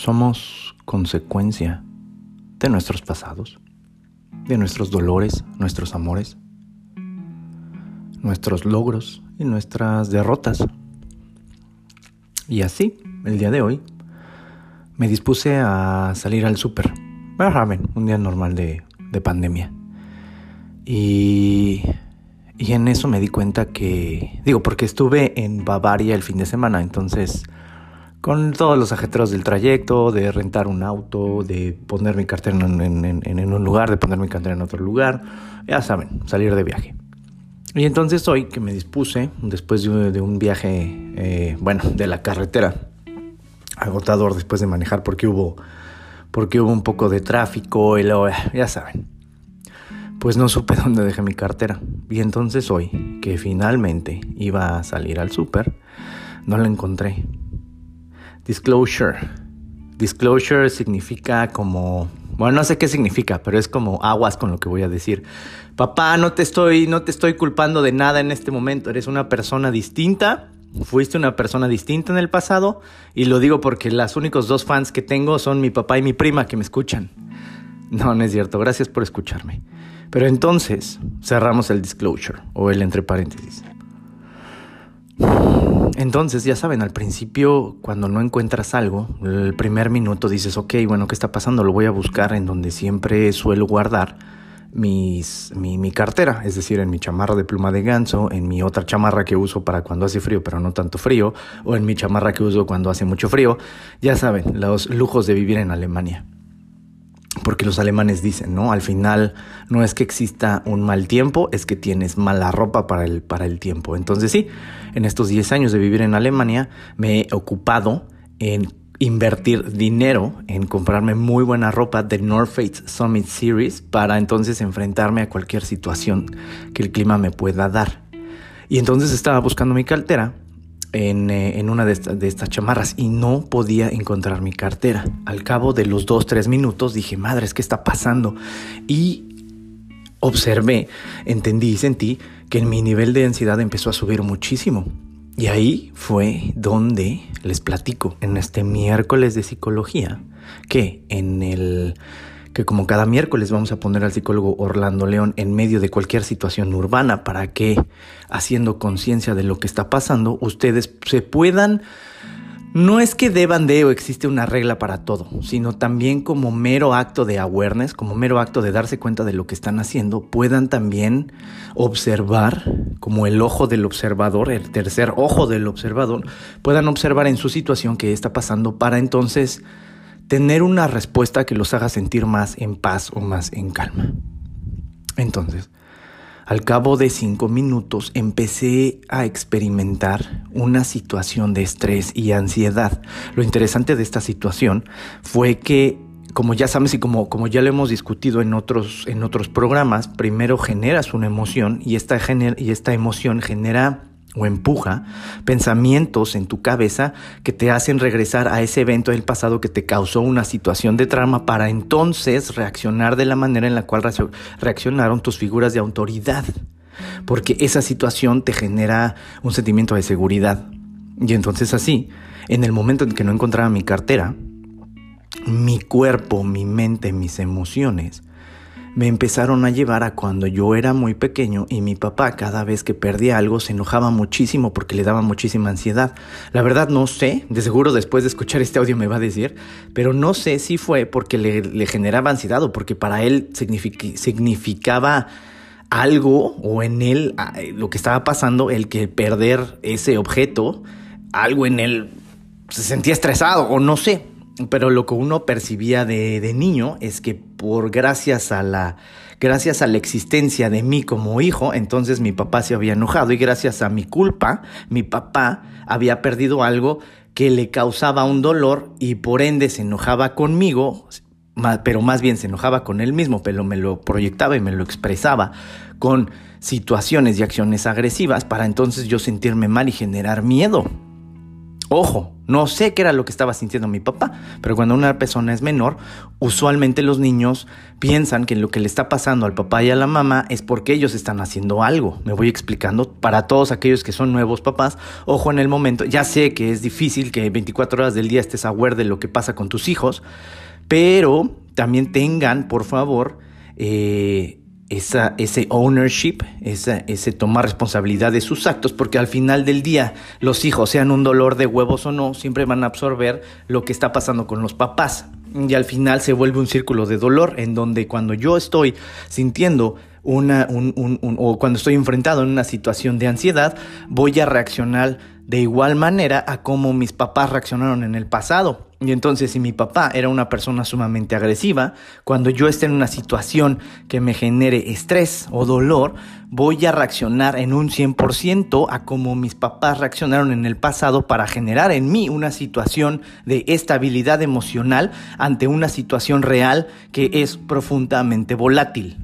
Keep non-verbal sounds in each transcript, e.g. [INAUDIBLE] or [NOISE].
somos consecuencia de nuestros pasados, de nuestros dolores, nuestros amores, nuestros logros y nuestras derrotas. Y así, el día de hoy, me dispuse a salir al súper. un día normal de, de pandemia. Y, y en eso me di cuenta que, digo, porque estuve en Bavaria el fin de semana, entonces con todos los ajetreos del trayecto, de rentar un auto, de poner mi cartera en, un lugar, de poner mi cartera en otro lugar, ya saben, salir de viaje. Y entonces hoy que me dispuse, después de, un viaje, eh, bueno, de la carretera, agotador después de manejar porque hubo, porque hubo un poco de tráfico y luego, ya saben, pues no supe [LAUGHS] dónde dejé mi cartera. Y entonces hoy, que finalmente iba a salir al súper, no la encontré. Disclosure. Disclosure significa como, bueno, no sé qué significa, pero es como aguas con lo que voy a decir. Papá, no te estoy, no te estoy culpando de nada en este momento. Eres una persona distinta. Fuiste una persona distinta en el pasado y lo digo porque los únicos dos fans que tengo son mi papá y mi prima que me escuchan. No, no es cierto. Gracias por escucharme. Pero entonces cerramos el disclosure o el entre paréntesis. Entonces, ya saben, al principio, cuando no encuentras algo, el primer minuto dices, ok, bueno, ¿qué está pasando? Lo voy a buscar en donde siempre suelo guardar mis, mi, mi, cartera, es decir, en mi chamarra de pluma de ganso, en mi otra chamarra que uso para cuando hace frío, pero no tanto frío, o en mi chamarra que uso cuando hace mucho frío. Ya saben, los lujos de vivir en Alemania porque los alemanes dicen, ¿no? Al final no es que exista un mal tiempo, es que tienes mala ropa para el, para el tiempo. Entonces sí, en estos 10 años de vivir en Alemania me he ocupado en invertir dinero en comprarme muy buena ropa de North Face Summit Series para entonces enfrentarme a cualquier situación que el clima me pueda dar. Y entonces estaba buscando mi cartera eh, en, una de, estas chamarras y no podía encontrar mi cartera. Al cabo de los dos, tres minutos dije, madre, ¿qué está pasando? Y observé, entendí y sentí que mi nivel de ansiedad empezó a subir muchísimo. Y ahí fue donde les platico en este miércoles de psicología que en el que como cada miércoles vamos a poner al psicólogo Orlando León en medio de cualquier situación urbana para que, haciendo conciencia de lo que está pasando, ustedes se puedan... No es que deban de o existe una regla para todo, sino también como mero acto de awareness, como mero acto de darse cuenta de lo que están haciendo, puedan también observar, como el ojo del observador, el tercer ojo del observador, puedan observar en su situación qué está pasando para entonces tener una respuesta que los haga sentir más en paz o más en calma. Entonces, al cabo de cinco minutos empecé a experimentar una situación de estrés y ansiedad. Lo interesante de esta situación fue que, como ya sabes y como, como ya lo hemos discutido en otros, en otros programas, primero generas una emoción y esta, y esta emoción genera o empuja pensamientos en tu cabeza que te hacen regresar a ese evento del pasado que te causó una situación de trauma para entonces reaccionar de la manera en la cual reaccionaron tus figuras de autoridad. Porque esa situación te genera un sentimiento de seguridad. Y entonces así, en el momento en que no encontraba mi cartera, mi cuerpo, mi mente, mis emociones me empezaron a llevar a cuando yo era muy pequeño y mi papá cada vez que perdía algo se enojaba muchísimo porque le daba muchísima ansiedad. La verdad no sé, de seguro después de escuchar este audio me va a decir, pero no sé si fue porque le, generaba ansiedad o porque para él significaba algo o en él lo que estaba pasando, el que perder ese objeto, algo en él se sentía estresado o no sé. Pero lo que uno percibía de, niño es que por gracias a la gracias a la existencia de mí como hijo, entonces mi papá se había enojado y gracias a mi culpa, mi papá había perdido algo que le causaba un dolor y por ende se enojaba conmigo, pero más bien se enojaba con él mismo, pero me lo proyectaba y me lo expresaba con situaciones y acciones agresivas para entonces yo sentirme mal y generar miedo. Ojo, No sé qué era lo que estaba sintiendo mi papá, pero cuando una persona es menor, usualmente los niños piensan que lo que le está pasando al papá y a la mamá es porque ellos están haciendo algo. Me voy explicando para todos aquellos que son nuevos papás. Ojo en el momento, ya sé que es difícil que 24 horas del día estés aware de lo que pasa con tus hijos, pero también tengan, por favor, eh, esa, ese ownership, ese tomar responsabilidad de sus actos, porque al final del día los hijos, sean un dolor de huevos o no, siempre van a absorber lo que está pasando con los papás. Y al final se vuelve un círculo de dolor en donde cuando yo estoy sintiendo una, un, un, o cuando estoy enfrentado en una situación de ansiedad, voy a reaccionar de igual manera a como mis papás reaccionaron en el pasado. Y entonces si mi papá era una persona sumamente agresiva, cuando yo esté en una situación que me genere estrés o dolor, voy a reaccionar en un 100% a como mis papás reaccionaron en el pasado para generar en mí una situación de estabilidad emocional ante una situación real que es profundamente volátil.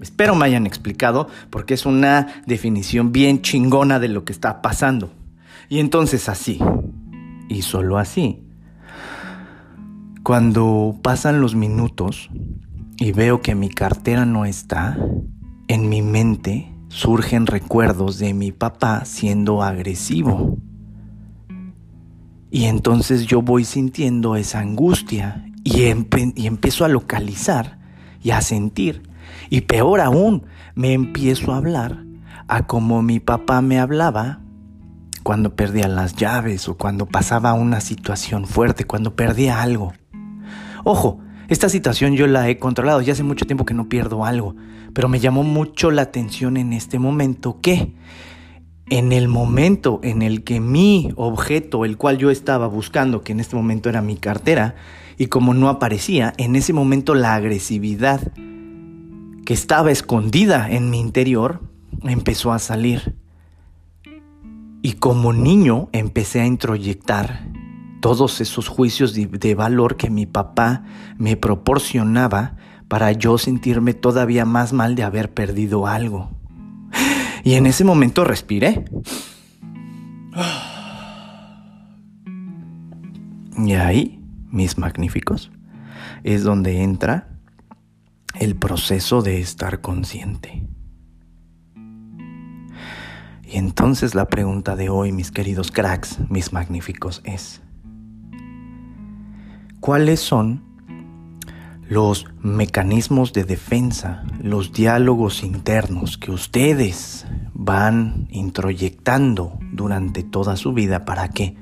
Espero me hayan explicado porque es una definición bien chingona de lo que está pasando. Y entonces así, y solo así, cuando pasan los minutos y veo que mi cartera no está, en mi mente surgen recuerdos de mi papá siendo agresivo. Y entonces yo voy sintiendo esa angustia y, empiezo a localizar y a sentir. Y peor aún, me empiezo a hablar a como mi papá me hablaba cuando perdía las llaves o cuando pasaba una situación fuerte, cuando perdía algo. Ojo, esta situación yo la he controlado, ya hace mucho tiempo que no pierdo algo, pero me llamó mucho la atención en este momento que en el momento en el que mi objeto, el cual yo estaba buscando, que en este momento era mi cartera, y como no aparecía, en ese momento la agresividad que estaba escondida en mi interior empezó a salir. Y como niño empecé a introyectar todos esos juicios de, valor que mi papá me proporcionaba para yo sentirme todavía más mal de haber perdido algo. Y en ese momento respiré. Y ahí, mis magníficos, es donde entra el proceso de estar consciente. Y entonces la pregunta de hoy, mis queridos cracks, mis magníficos, es, ¿cuáles son los mecanismos de defensa, los diálogos internos que ustedes van introyectando durante toda su vida para que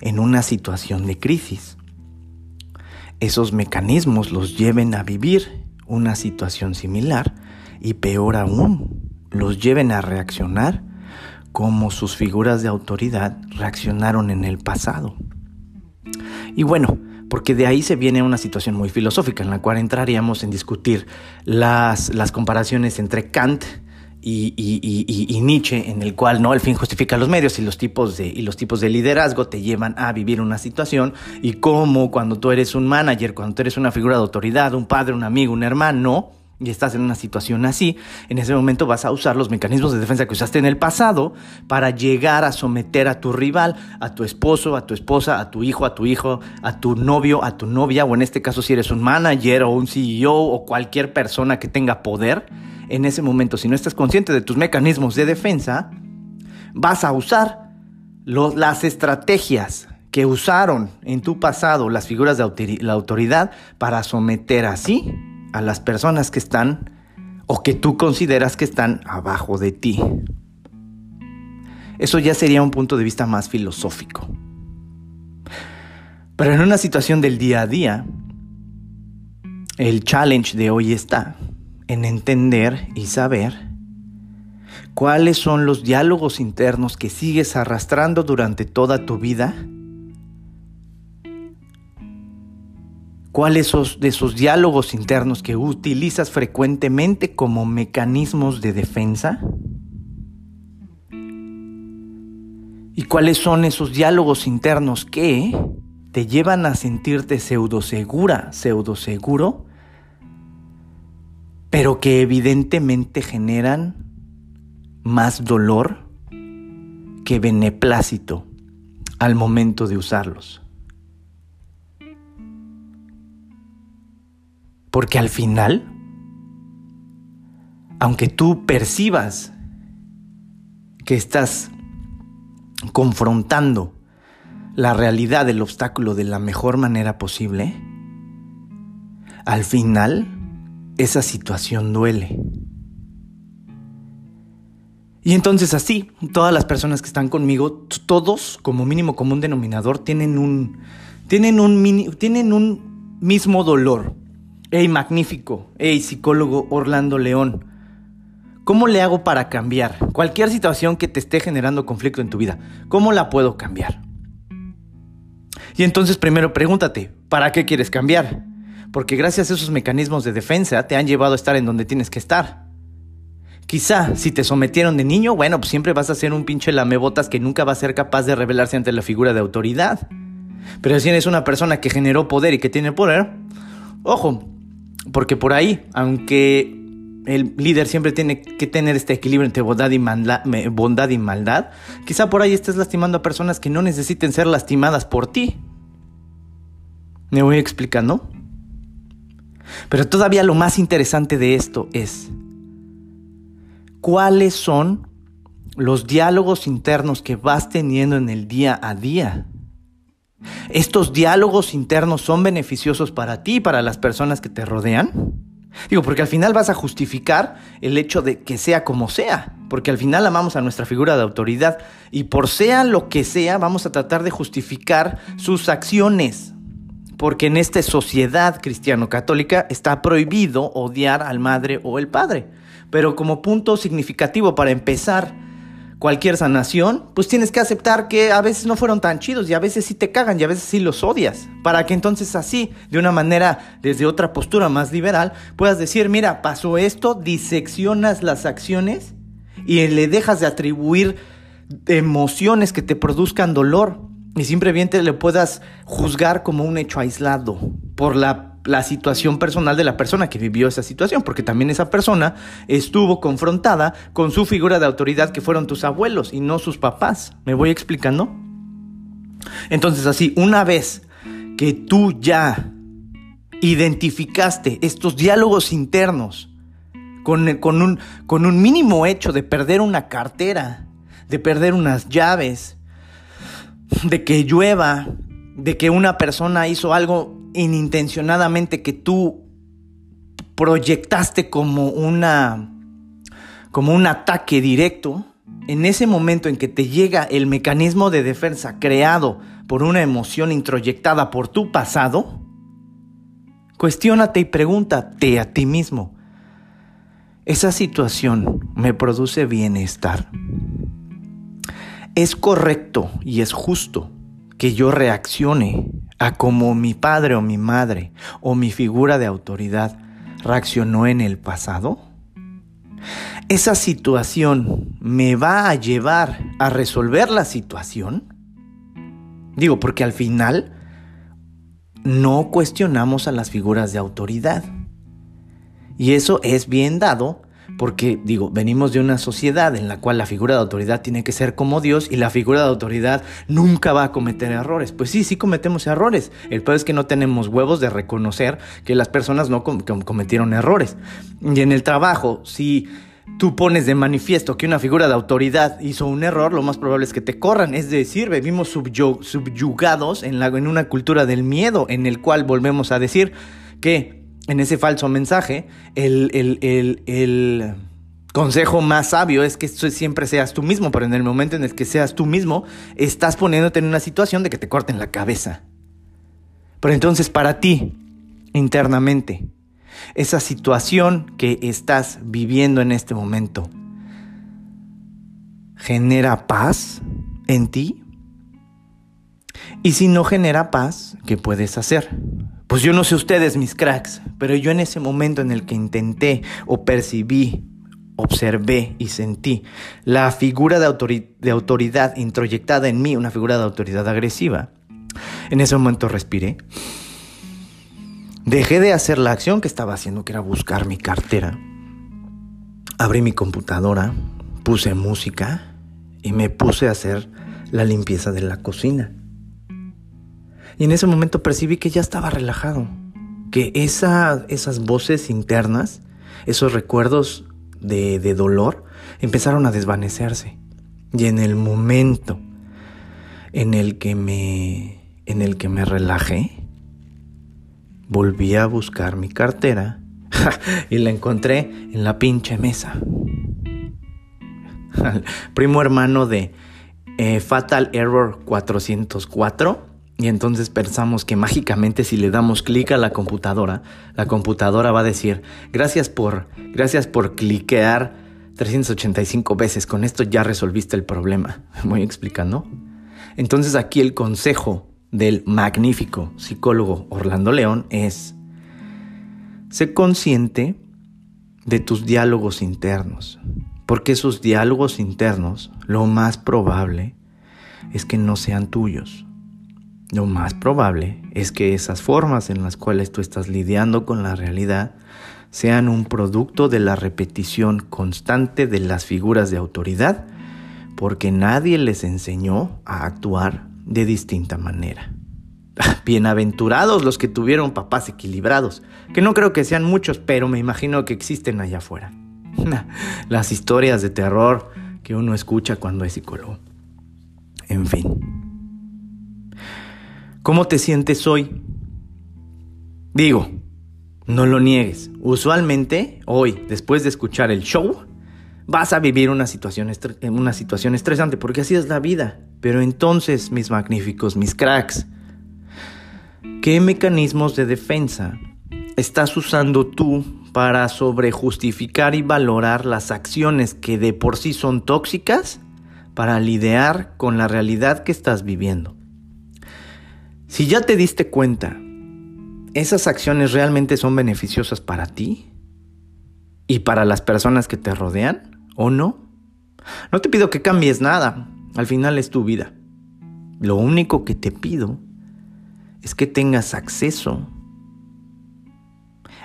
en una situación de crisis esos mecanismos los lleven a vivir una situación similar y peor aún, los lleven a reaccionar como sus figuras de autoridad reaccionaron en el pasado. Y bueno, porque de ahí se viene una situación muy filosófica en la cual entraríamos en discutir las, las comparaciones entre Kant y, y, Nietzsche, en el cual no el fin justifica los medios y los tipos de y los tipos de liderazgo te llevan a vivir una situación y cómo cuando tú eres un manager, cuando tú eres una figura de autoridad, un padre, un amigo, un hermano, y estás en una situación así, en ese momento vas a usar los mecanismos de defensa que usaste en el pasado para llegar a someter a tu rival, a tu esposo, a tu esposa, a tu hijo, a tu hijo, a tu novio, a tu novia, o en este caso si eres un manager o un CEO o cualquier persona que tenga poder, en ese momento, si no estás consciente de tus mecanismos de defensa, vas a usar las estrategias que usaron en tu pasado las figuras de la autoridad para someter así a las personas que están o que tú consideras que están abajo de ti. Eso ya sería un punto de vista más filosófico. Pero en una situación del día a día, el challenge de hoy está en entender y saber cuáles son los diálogos internos que sigues arrastrando durante toda tu vida ¿Cuáles son de esos diálogos internos que utilizas frecuentemente como mecanismos de defensa? ¿Y cuáles son esos diálogos internos que te llevan a sentirte pseudo segura, pseudo seguro, pero que evidentemente generan más dolor que beneplácito al momento de usarlos. Porque al final, aunque tú percibas que estás confrontando la realidad del obstáculo de la mejor manera posible, al final esa situación duele. Y entonces así, todas las personas que están conmigo, todos como mínimo común denominador, tienen un, tienen un, tienen un mismo dolor. Ey, magnífico. Ey, psicólogo Orlando León. ¿Cómo le hago para cambiar cualquier situación que te esté generando conflicto en tu vida? ¿Cómo la puedo cambiar? Y entonces primero pregúntate, ¿para qué quieres cambiar? Porque gracias a esos mecanismos de defensa te han llevado a estar en donde tienes que estar. Quizá si te sometieron de niño, bueno, pues siempre vas a ser un pinche lamebotas que nunca va a ser capaz de rebelarse ante la figura de autoridad. Pero si eres una persona que generó poder y que tiene poder, ojo, porque por ahí, aunque el líder siempre tiene que tener este equilibrio entre bondad y, bondad y maldad, quizá por ahí estés lastimando a personas que no necesiten ser lastimadas por ti. ¿Me voy explicando? Pero todavía lo más interesante de esto es cuáles son los diálogos internos que vas teniendo en el día a día. ¿Estos diálogos internos son beneficiosos para ti y para las personas que te rodean? Digo, porque al final vas a justificar el hecho de que sea como sea, porque al final amamos a nuestra figura de autoridad y por sea lo que sea, vamos a tratar de justificar sus acciones. Porque en esta sociedad cristiano-católica está prohibido odiar al madre o el padre. Pero como punto significativo para empezar cualquier sanación, pues tienes que aceptar que a veces no fueron tan chidos y a veces sí te cagan y a veces sí los odias. Para que entonces así, de una manera, desde otra postura más liberal, puedas decir, mira, pasó esto, diseccionas las acciones y le dejas de atribuir emociones que te produzcan dolor y simplemente le puedas juzgar como un hecho aislado por la la situación personal de la persona que vivió esa situación, porque también esa persona estuvo confrontada con su figura de autoridad que fueron tus abuelos y no sus papás. ¿Me voy explicando? Entonces así, una vez que tú ya identificaste estos diálogos internos con, con, un, con un mínimo hecho de perder una cartera, de perder unas llaves, de que llueva, de que una persona hizo algo inintencionadamente que tú proyectaste como una como un ataque directo, en ese momento en que te llega el mecanismo de defensa creado por una emoción introyectada por tu pasado, cuestiónate y pregúntate a ti mismo, ¿esa situación me produce bienestar? ¿Es correcto y es justo que yo reaccione a como mi padre o mi madre o mi figura de autoridad reaccionó en el pasado? ¿Esa situación me va a llevar a resolver la situación? Digo, porque al final no cuestionamos a las figuras de autoridad. Y eso es bien dado porque digo, venimos de una sociedad en la cual la figura de autoridad tiene que ser como Dios y la figura de autoridad nunca va a cometer errores. Pues sí, sí cometemos errores. El peor es que no tenemos huevos de reconocer que las personas no cometieron errores. Y en el trabajo, si tú pones de manifiesto que una figura de autoridad hizo un error, lo más probable es que te corran. Es decir, vivimos subyugados en, en una cultura del miedo, en el cual volvemos a decir que en ese falso mensaje, el, consejo más sabio es que siempre seas tú mismo, pero en el momento en el que seas tú mismo, estás poniéndote en una situación de que te corten la cabeza. Pero entonces para ti, internamente, esa situación que estás viviendo en este momento, ¿genera paz en ti? Y si no genera paz, ¿qué puedes hacer? Pues yo no sé ustedes, mis cracks, pero yo en ese momento en el que intenté o percibí, observé y sentí la figura de, de autoridad introyectada en mí, una figura de autoridad agresiva, en ese momento respiré. Dejé de hacer la acción que estaba haciendo, que era buscar mi cartera. Abrí mi computadora, puse música y me puse a hacer la limpieza de la cocina. Y en ese momento percibí que ya estaba relajado, que esa, esas voces internas, esos recuerdos de, de dolor, empezaron a desvanecerse. Y en el momento en el que me, en el que me relajé, volví a buscar mi cartera [LAUGHS] y la encontré en la pinche mesa. [LAUGHS] Primo hermano de eh, Fatal Error 404. Y entonces pensamos que mágicamente si le damos clic a la computadora, la computadora va a decir, gracias por, gracias por cliquear 385 veces, con esto ya resolviste el problema. [LAUGHS] ¿Me voy explicando? Entonces aquí el consejo del magnífico psicólogo Orlando León es, sé consciente de tus diálogos internos, porque esos diálogos internos lo más probable es que no sean tuyos. Lo más probable es que esas formas en las cuales tú estás lidiando con la realidad sean un producto de la repetición constante de las figuras de autoridad, porque nadie les enseñó a actuar de distinta manera. [LAUGHS] Bienaventurados los que tuvieron papás equilibrados, que no creo que sean muchos, pero me imagino que existen allá afuera. [LAUGHS] Las historias de terror que uno escucha cuando es psicólogo. En fin. ¿Cómo te sientes hoy? Digo, no lo niegues. Usualmente, hoy, después de escuchar el show, vas a vivir una situación, una situación estresante, porque así es la vida. Pero entonces, mis magníficos, mis cracks, ¿qué mecanismos de defensa estás usando tú para sobrejustificar y valorar las acciones que de por sí son tóxicas para lidiar con la realidad que estás viviendo. Si ya te diste cuenta, ¿esas acciones realmente son beneficiosas para ti? ¿Y para las personas que te rodean? ¿O no? No te pido que cambies nada, al final es tu vida. Lo único que te pido es que tengas acceso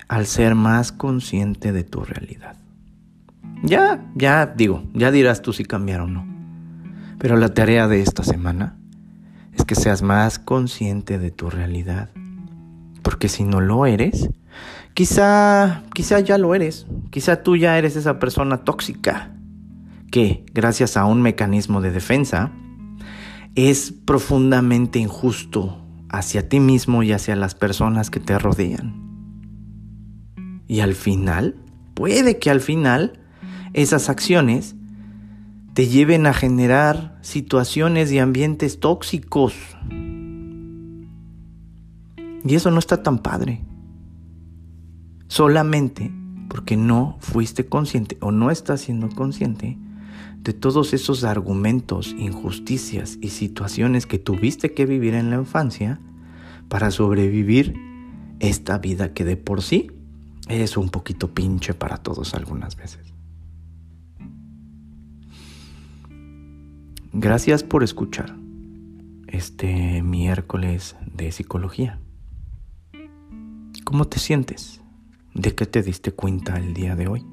al ser más consciente de tu realidad. Ya, ya digo, ya dirás tú si cambiar o no. Pero la tarea de esta semana es que seas más consciente de tu realidad. Porque si no lo eres, quizá, quizá ya lo eres. Quizá tú ya eres esa persona tóxica que, gracias a un mecanismo de defensa, es profundamente injusto hacia ti mismo y hacia las personas que te rodean. Y al final, puede que al final, esas acciones te lleven a generar situaciones y ambientes tóxicos. Y eso no está tan padre. Solamente porque no fuiste consciente o no estás siendo consciente de todos esos argumentos, injusticias y situaciones que tuviste que vivir en la infancia para sobrevivir esta vida que de por sí es un poquito pinche para todos algunas veces. Gracias por escuchar este miércoles de psicología. ¿Cómo te sientes? ¿De qué te diste cuenta el día de hoy?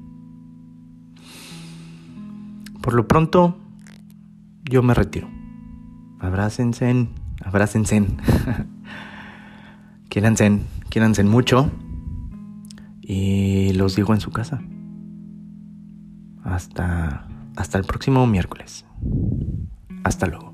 Por lo pronto, yo me retiro. Abrácense, abrácense. [LAUGHS] quiéranse, quiéranse mucho y los digo en su casa. Hasta, hasta el próximo miércoles. Hasta luego.